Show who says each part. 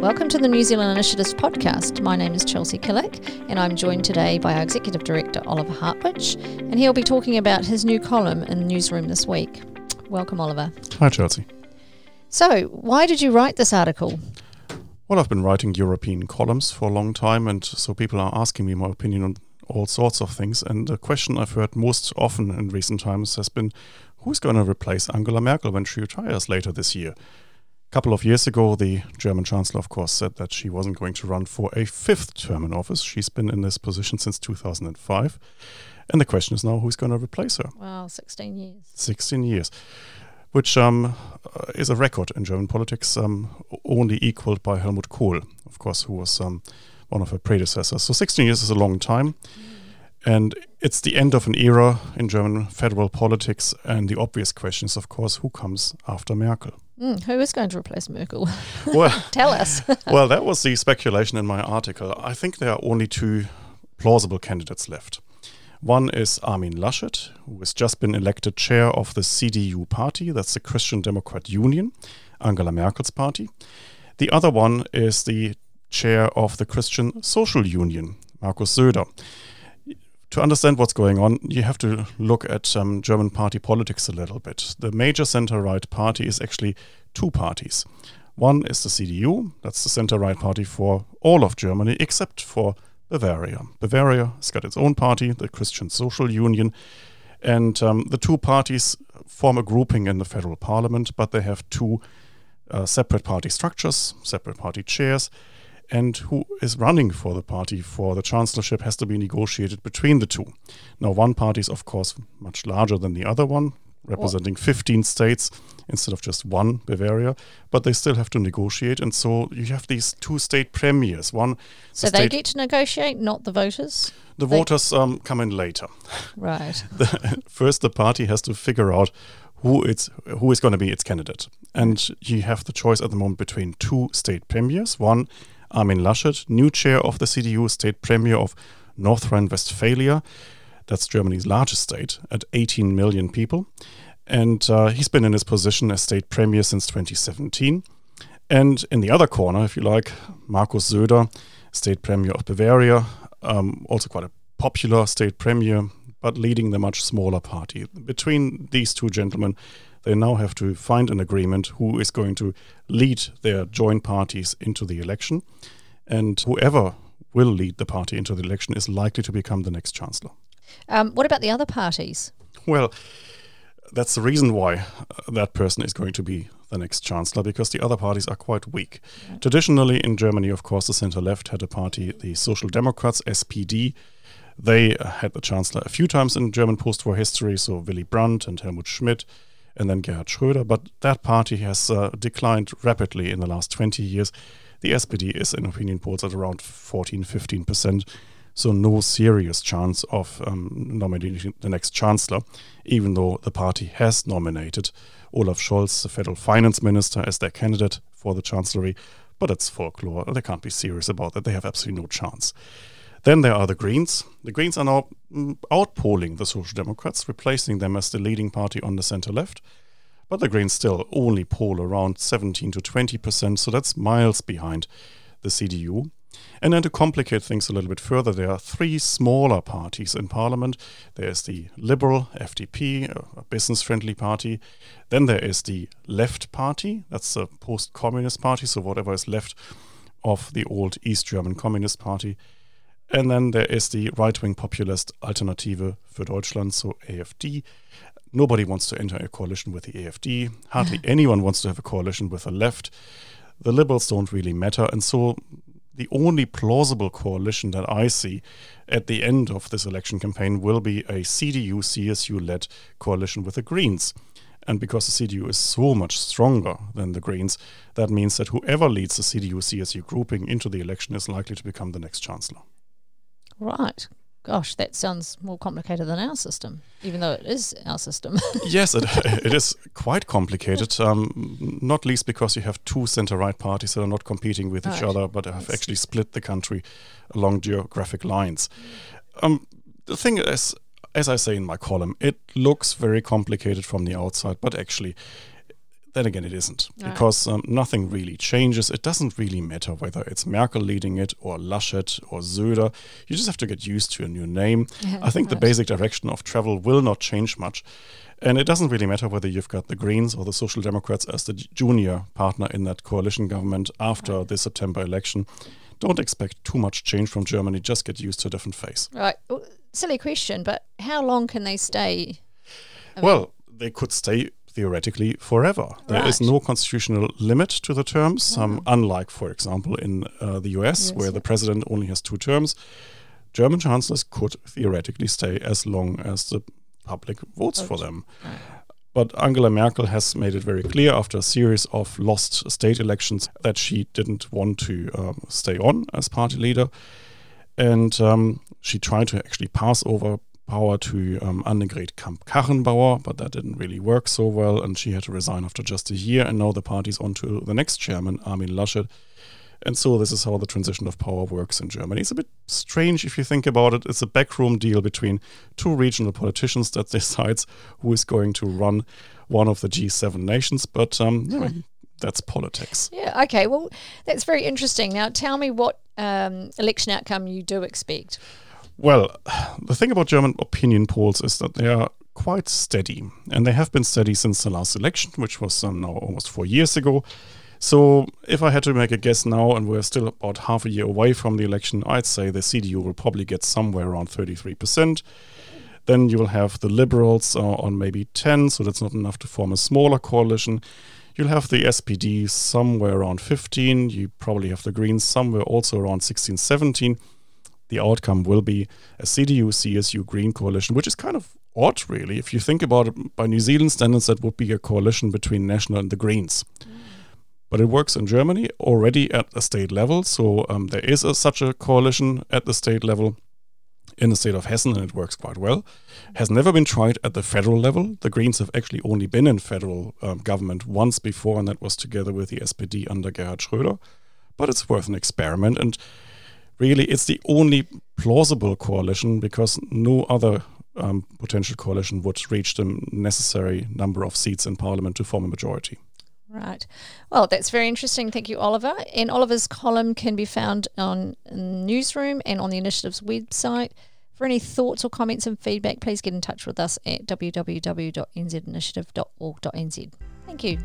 Speaker 1: Welcome to the New Zealand Initiatives podcast. My name is Chelsea Killick, and I'm joined today by our Executive Director, Oliver Hartwich, and he'll be talking about his new column in the newsroom this week. Welcome, Oliver.
Speaker 2: Hi, Chelsea.
Speaker 1: So, why did you write this article?
Speaker 2: Well, I've been writing European columns for a long time, and so people are asking me my opinion on all sorts of things. And the question I've heard most often in recent times has been who's going to replace Angela Merkel when she retires later this year? A couple of years ago, the German Chancellor, of course, said that she wasn't going to run for a fifth term in office. She's been in this position since 2005. And the question is now who's going to replace her?
Speaker 1: Wow, 16 years.
Speaker 2: 16 years, which um, is a record in German politics, um, only equaled by Helmut Kohl, of course, who was um, one of her predecessors. So 16 years is a long time. And it's the end of an era in German federal politics. And the obvious question is, of course, who comes after Merkel?
Speaker 1: Mm, who is going to replace Merkel?
Speaker 2: Well,
Speaker 1: Tell us.
Speaker 2: well, that was the speculation in my article. I think there are only two plausible candidates left. One is Armin Laschet, who has just been elected chair of the CDU party, that's the Christian Democrat Union, Angela Merkel's party. The other one is the chair of the Christian Social Union, Markus Söder. To understand what's going on, you have to look at um, German party politics a little bit. The major center right party is actually two parties. One is the CDU, that's the center right party for all of Germany except for Bavaria. Bavaria has got its own party, the Christian Social Union, and um, the two parties form a grouping in the federal parliament, but they have two uh, separate party structures, separate party chairs, and who is running for the party for the chancellorship has to be negotiated between the two. Now, one party is, of course, much larger than the other one, representing 15 states instead of just one, Bavaria, but they still have to negotiate. And so you have these two state premiers. One,
Speaker 1: so
Speaker 2: the
Speaker 1: they get to negotiate, not the voters?
Speaker 2: the
Speaker 1: they-
Speaker 2: voters um, come in later.
Speaker 1: Right.
Speaker 2: the, first the party has to figure out who it's who is going to be its candidate, and you have the choice at the moment between two state premiers. One, Armin Laschet, new chair of the CDU, state premier of North Rhine-Westphalia. That's Germany's largest state at 18 million people, and uh, he's been in his position as state premier since 2017. And in the other corner, if you like, Markus Söder, state premier of Bavaria, um, also quite a popular state premier, but leading the much smaller party. Between these two gentlemen, they now have to find an agreement who is going to lead their joint parties into the election. And whoever will lead the party into the election is likely to become the next chancellor.
Speaker 1: Um, what about the other parties?
Speaker 2: Well, that's the reason why uh, that person is going to be the next chancellor because the other parties are quite weak. Traditionally, in Germany, of course, the center left had a party, the Social Democrats, SPD. They had the chancellor a few times in German post war history, so Willy Brandt and Helmut Schmidt, and then Gerhard Schröder. But that party has uh, declined rapidly in the last 20 years. The SPD is in opinion polls at around 14, 15 percent. So no serious chance of um, nominating the next chancellor, even though the party has nominated Olaf Scholz, the federal finance minister, as their candidate for the chancellery. But it's folklore. They can't be serious about that. They have absolutely no chance. Then there are the Greens. The Greens are now mm, outpolling the Social Democrats, replacing them as the leading party on the center left. But the Greens still only poll around 17 to 20 percent, so that's miles behind the CDU. And then to complicate things a little bit further, there are three smaller parties in parliament. There's the Liberal FDP, a business friendly party. Then there is the Left Party, that's a post communist party, so whatever is left of the old East German Communist Party. And then there is the right wing populist Alternative für Deutschland, so AFD. Nobody wants to enter a coalition with the AFD. Hardly anyone wants to have a coalition with the left. The liberals don't really matter. And so the only plausible coalition that I see at the end of this election campaign will be a CDU CSU led coalition with the Greens. And because the CDU is so much stronger than the Greens, that means that whoever leads the CDU CSU grouping into the election is likely to become the next chancellor.
Speaker 1: Right. Gosh, that sounds more complicated than our system, even though it is our system.
Speaker 2: yes, it, it is quite complicated, um, not least because you have two center right parties that are not competing with each other, but have actually split the country along geographic lines. Um, the thing is, as I say in my column, it looks very complicated from the outside, but actually, then again, it isn't
Speaker 1: Right.
Speaker 2: because um, nothing really changes. It doesn't really matter whether it's Merkel leading it or Laschet or Söder. You just have to get used to a new name.
Speaker 1: Yeah,
Speaker 2: I think the basic direction of travel will not change much. And it doesn't really matter whether you've got the Greens or the Social Democrats as the junior partner in that coalition government after the September election. Don't expect too much change from Germany. Just get used to a different face.
Speaker 1: Right. Well, silly question, but how long can they stay? I mean-
Speaker 2: Well, they could stay theoretically forever. There is no constitutional limit to the terms, um, unlike, for example, in uh, the US,
Speaker 1: Yes,
Speaker 2: where
Speaker 1: yeah.
Speaker 2: the president only has two terms. German chancellors could theoretically stay as long as the public votes for them.
Speaker 1: Right.
Speaker 2: But Angela Merkel has made it very clear after a series of lost state elections that she didn't want to um, stay on as party leader. And um, she tried to actually pass over power to um, Annegret Kramp-Karrenbauer, but that didn't really work so well. And she had to resign after just a year. And now the party's on to the next chairman, Armin Laschet. And so this is how the transition of power works in Germany. It's a bit strange if you think about it. It's a backroom deal between two regional politicians that decides who is going to run one of the G7 nations. But um, yeah, that's politics.
Speaker 1: Yeah. Okay. Well, that's very interesting. Now, tell me what um, election outcome you do expect.
Speaker 2: Well, the thing about German opinion polls is that they are quite steady, and they have been steady since the last election, which was um, now almost four years ago. So, if I had to make a guess now, and we're still about half a year away from the election, I'd say the CDU will probably get somewhere around 33%. Then you will have the Liberals uh, on maybe 10, so that's not enough to form a smaller coalition. You'll have the SPD somewhere around 15. You probably have the Greens somewhere also around 16, 17 the outcome will be a CDU CSU Green coalition, which is kind of odd, really. If you think about it, by New Zealand standards, that would be a coalition between National and the Greens. But it works in Germany already at the state level. So um, there is a, such a coalition at the state level in the state of Hessen, and it works quite well. Has never been tried at the federal level. The Greens have actually only been in federal um, government once before, and that was together with the SPD under Gerhard Schröder. But it's worth an experiment. And really it's the only plausible coalition because no other um, potential coalition would reach the necessary number of seats in parliament to form a majority.
Speaker 1: Right. Well, that's very interesting. Thank you, Oliver. And Oliver's column can be found on Newsroom and on the initiative's website. For any thoughts or comments and feedback, please get in touch with us at www.nzinitiative.org.nz. Thank you.